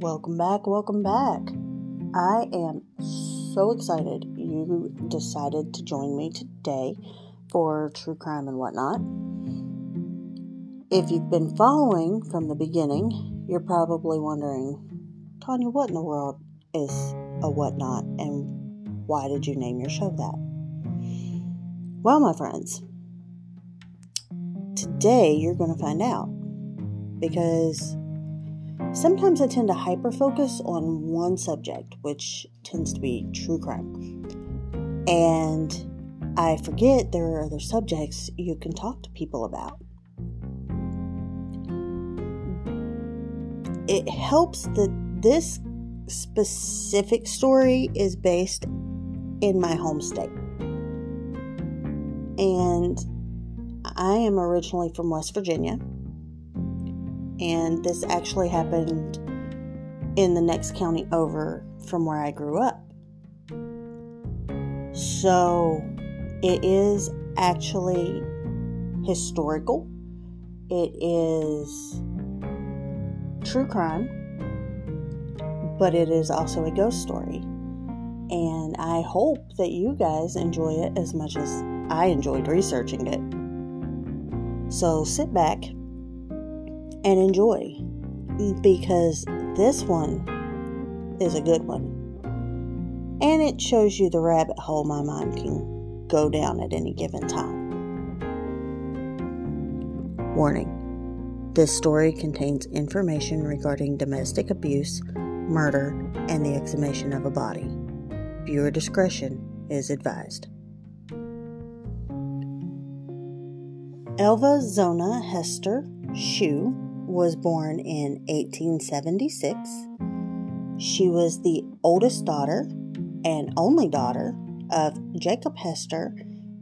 Welcome back, welcome back. I am so excited you decided to join me today for true crime and whatnot. If you've been following from the beginning, you're probably wondering, Tanya, what in the world is a whatnot and why did you name your show that? Well, my friends, today you're going to find out because sometimes I tend to hyper focus on one subject, which tends to be true crime. And I forget there are other subjects you can talk to people about. It helps that this specific story is based in my home state. And I am originally from West Virginia and this actually happened in the next county over from where I grew up. So it is actually historical, it is true crime, but it is also a ghost story. And I hope that you guys enjoy it as much as I enjoyed researching it. So sit back and enjoy because this one is a good one. And it shows you the rabbit hole my mind can go down at any given time. Warning this story contains information regarding domestic abuse, murder, and the exhumation of a body. Viewer discretion is advised. Elva Zona Hester Shue was born in 1876. She was the oldest daughter and only daughter of Jacob Hester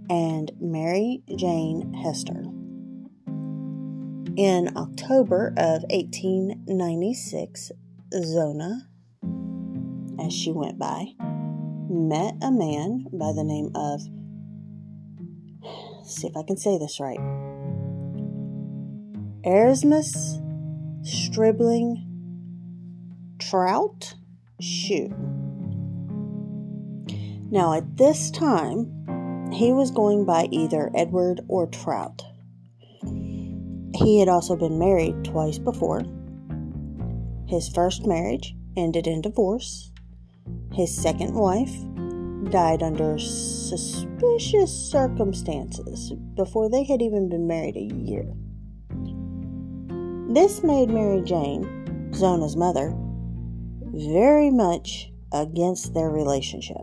and Mary Jane Hester. In October of 1896, Zona, as she went by, met a man by the name of, see if I can say this right, Erasmus Stribling Trout Shue. Now, at this time, he was going by either Edward or Trout. He had also been married twice before. His first marriage ended in divorce. His second wife died under suspicious circumstances before they had even been married a year. This made Mary Jane, Zona's mother, very much against their relationship.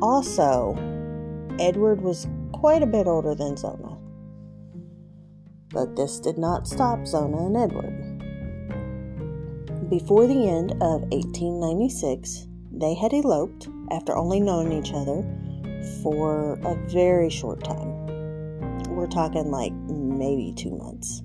Also, Edward was quite a bit older than Zona. But this did not stop Zona and Edward. Before the end of 1896, they had eloped after only knowing each other for a very short time. We're talking like maybe two months.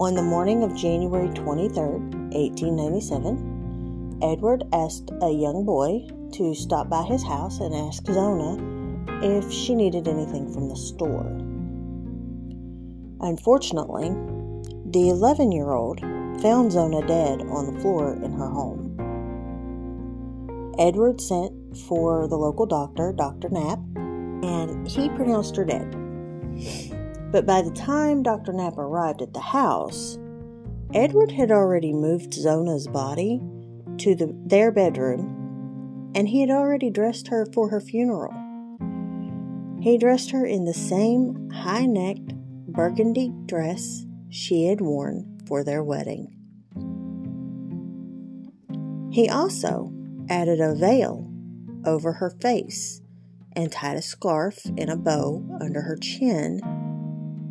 On the morning of January 23, 1897, Edward asked a young boy to stop by his house and ask Zona if she needed anything from the store. Unfortunately, the 11 year old found Zona dead on the floor in her home. Edward sent for the local doctor, Dr. Knapp, and he pronounced her dead. But by the time Dr. Knapp arrived at the house, Edward had already moved Zona's body to the, their bedroom and he had already dressed her for her funeral. He dressed her in the same high necked burgundy dress she had worn for their wedding. He also added a veil over her face and tied a scarf in a bow under her chin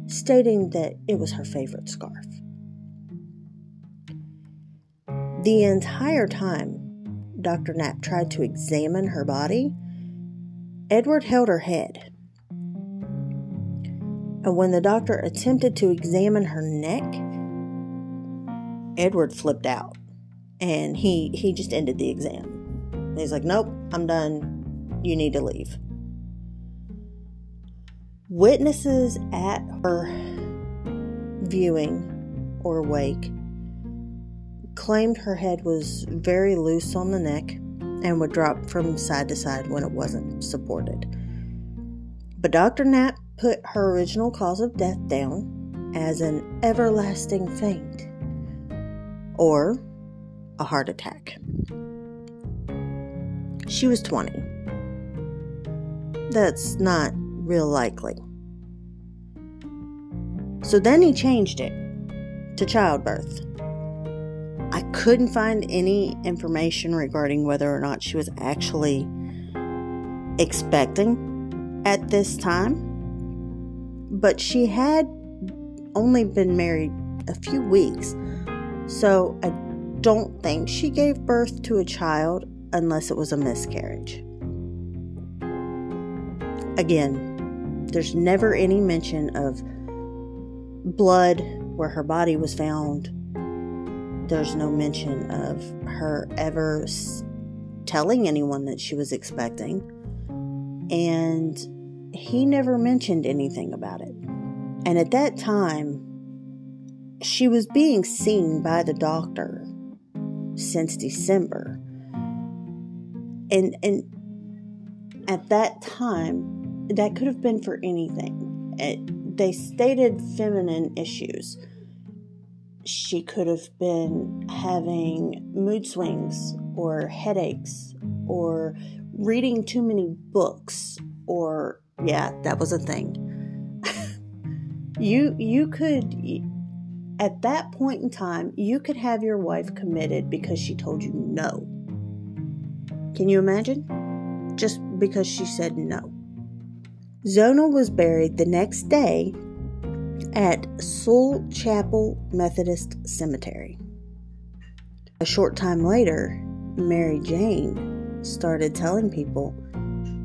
stating that it was her favorite scarf. The entire time Dr. Knapp tried to examine her body, Edward held her head. And when the doctor attempted to examine her neck, Edward flipped out and he, he just ended the exam. He's like, Nope, I'm done. You need to leave. Witnesses at her viewing or wake claimed her head was very loose on the neck and would drop from side to side when it wasn't supported. But Dr. Knapp put her original cause of death down as an everlasting faint or a heart attack. She was 20. That's not real likely. So then he changed it to childbirth. I couldn't find any information regarding whether or not she was actually expecting at this time, but she had only been married a few weeks, so I don't think she gave birth to a child unless it was a miscarriage. Again, there's never any mention of blood where her body was found. There's no mention of her ever telling anyone that she was expecting. And he never mentioned anything about it. And at that time, she was being seen by the doctor since December. And and at that time, that could have been for anything. It, they stated feminine issues. She could have been having mood swings or headaches or reading too many books or yeah, that was a thing. you you could at that point in time, you could have your wife committed because she told you no. Can you imagine? Just because she said no. Zona was buried the next day at Soule Chapel Methodist Cemetery. A short time later, Mary Jane started telling people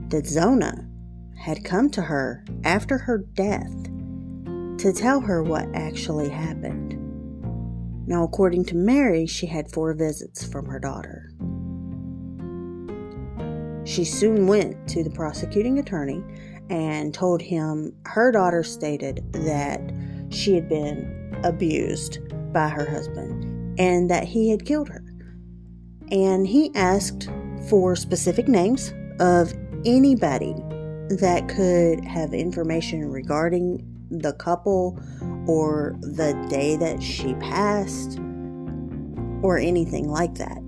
that Zona had come to her after her death to tell her what actually happened. Now, according to Mary, she had four visits from her daughter. She soon went to the prosecuting attorney and told him her daughter stated that she had been abused by her husband and that he had killed her. And he asked for specific names of anybody that could have information regarding the couple or the day that she passed or anything like that.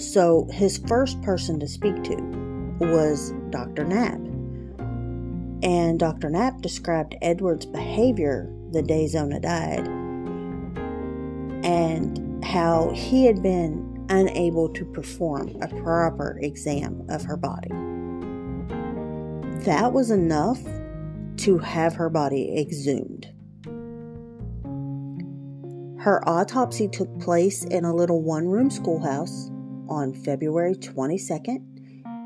So his first person to speak to was Dr. Knapp. And Dr. Knapp described Edward's behavior the day Zona died and how he had been unable to perform a proper exam of her body. That was enough to have her body exhumed. Her autopsy took place in a little one room schoolhouse on February 22nd,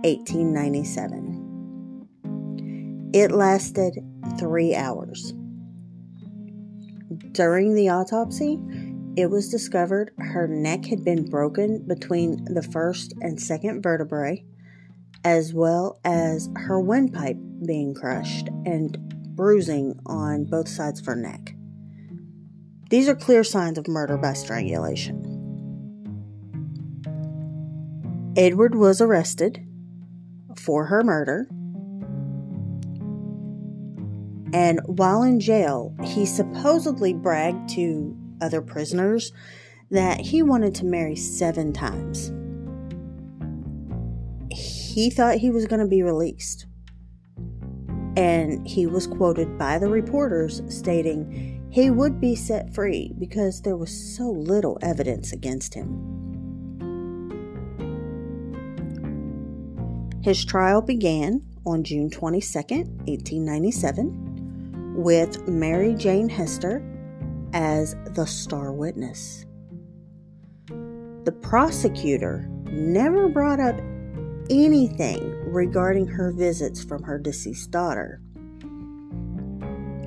1897. It lasted three hours. During the autopsy, it was discovered her neck had been broken between the first and second vertebrae, as well as her windpipe being crushed and bruising on both sides of her neck. These are clear signs of murder by strangulation. Edward was arrested for her murder, and while in jail, he supposedly bragged to other prisoners that he wanted to marry seven times. He thought he was going to be released and he was quoted by the reporters stating he would be set free because there was so little evidence against him. His trial began on June 22, 1897, with Mary Jane Hester as the star witness. The prosecutor never brought up anything regarding her visits from her deceased daughter.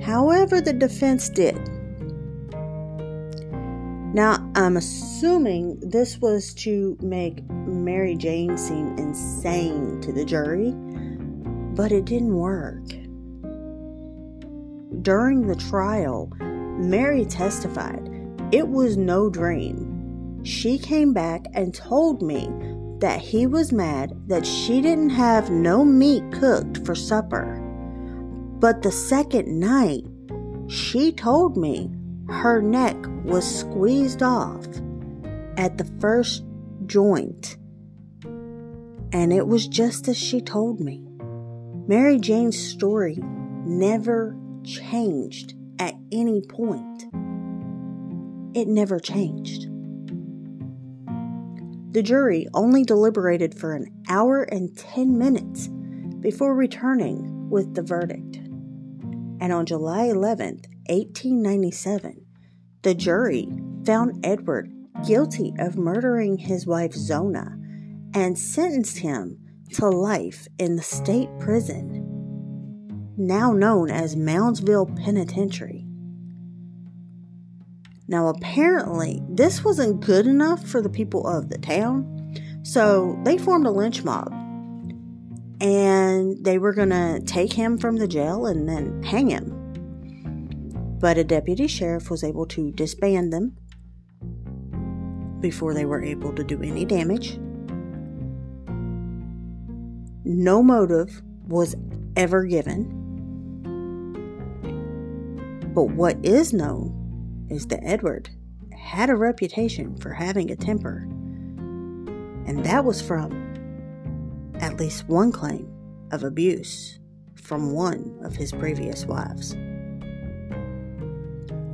However, the defense did. Now, I'm assuming this was to make Mary Jane seem insane to the jury, but it didn't work. During the trial, Mary testified it was no dream she came back and told me that he was mad that she didn't have no meat cooked for supper. But the second night, she told me her neck was squeezed off at the first joint. And it was just as she told me. Mary Jane's story never changed at any point. It never changed. The jury only deliberated for an hour and 10 minutes before returning with the verdict. And on July 11, 1897, the jury found Edward guilty of murdering his wife Zona and sentenced him to life in the state prison, now known as Moundsville Penitentiary. Now, apparently, this wasn't good enough for the people of the town, so they formed a lynch mob. And they were going to take him from the jail and then hang him. But a deputy sheriff was able to disband them before they were able to do any damage. No motive was ever given. But what is known is that Edward had a reputation for having a temper, and that was from at least one claim of abuse from one of his previous wives.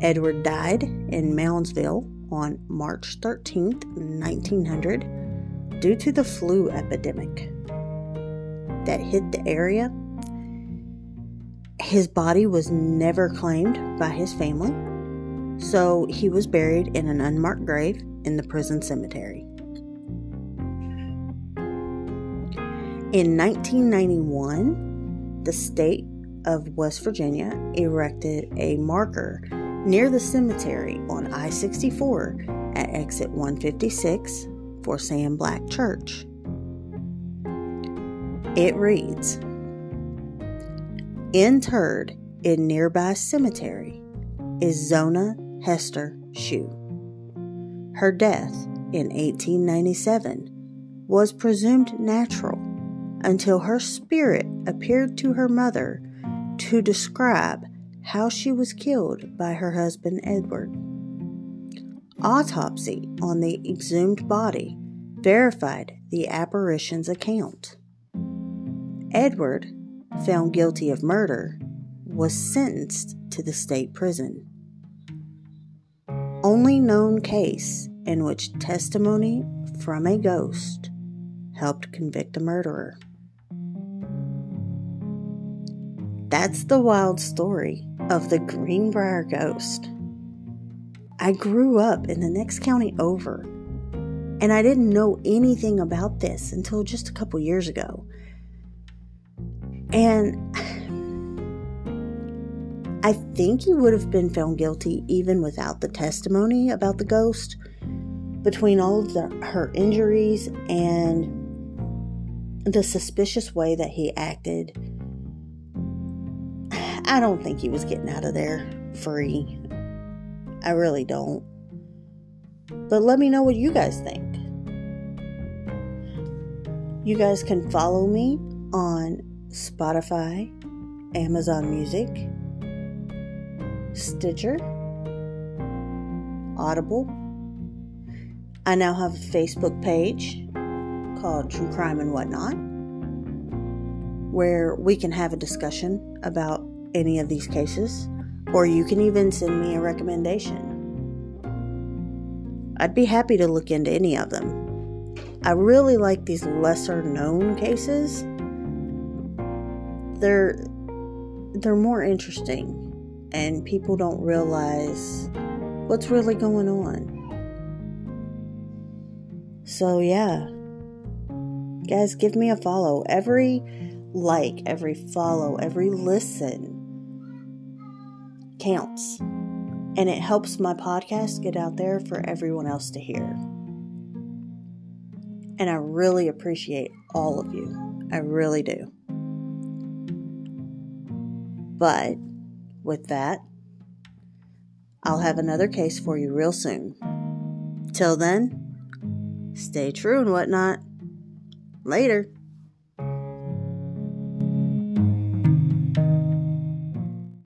Edward died in Moundsville on March 13, 1900, due to the flu epidemic that hit the area. His body was never claimed by his family so he was buried in an unmarked grave in the prison cemetery. In 1991, the state of West Virginia erected a marker near the cemetery on I 64 at exit 156 for Sam Black Church. It reads Interred in nearby cemetery is Zona Hester Shue. Her death in 1897 was presumed natural until her spirit appeared to her mother to describe how she was killed by her husband Edward. Autopsy on the exhumed body verified the apparition's account. Edward, found guilty of murder, was sentenced to the state prison only known case in which testimony from a ghost helped convict a murderer. That's the wild story of the Greenbrier ghost. I grew up in the next county over, and I didn't know anything about this until just a couple years ago. And I think he would have been found guilty even without the testimony about the ghost. Between all of the, her injuries and the suspicious way that he acted, I don't think he was getting out of there free. I really don't. But let me know what you guys think. You guys can follow me on Spotify, Amazon Music, Stitcher, Audible. I now have a Facebook page called True Crime and Whatnot where we can have a discussion about any of these cases, or you can even send me a recommendation. I'd be happy to look into any of them. I really like these lesser known cases. They're they're more interesting and people don't realize what's really going on. So, yeah. Guys, give me a follow. Every like, every follow, every listen counts. And it helps my podcast get out there for everyone else to hear. And I really appreciate all of you. I really do. But with that, I'll have another case for you real soon. Till then, stay true and whatnot. Later.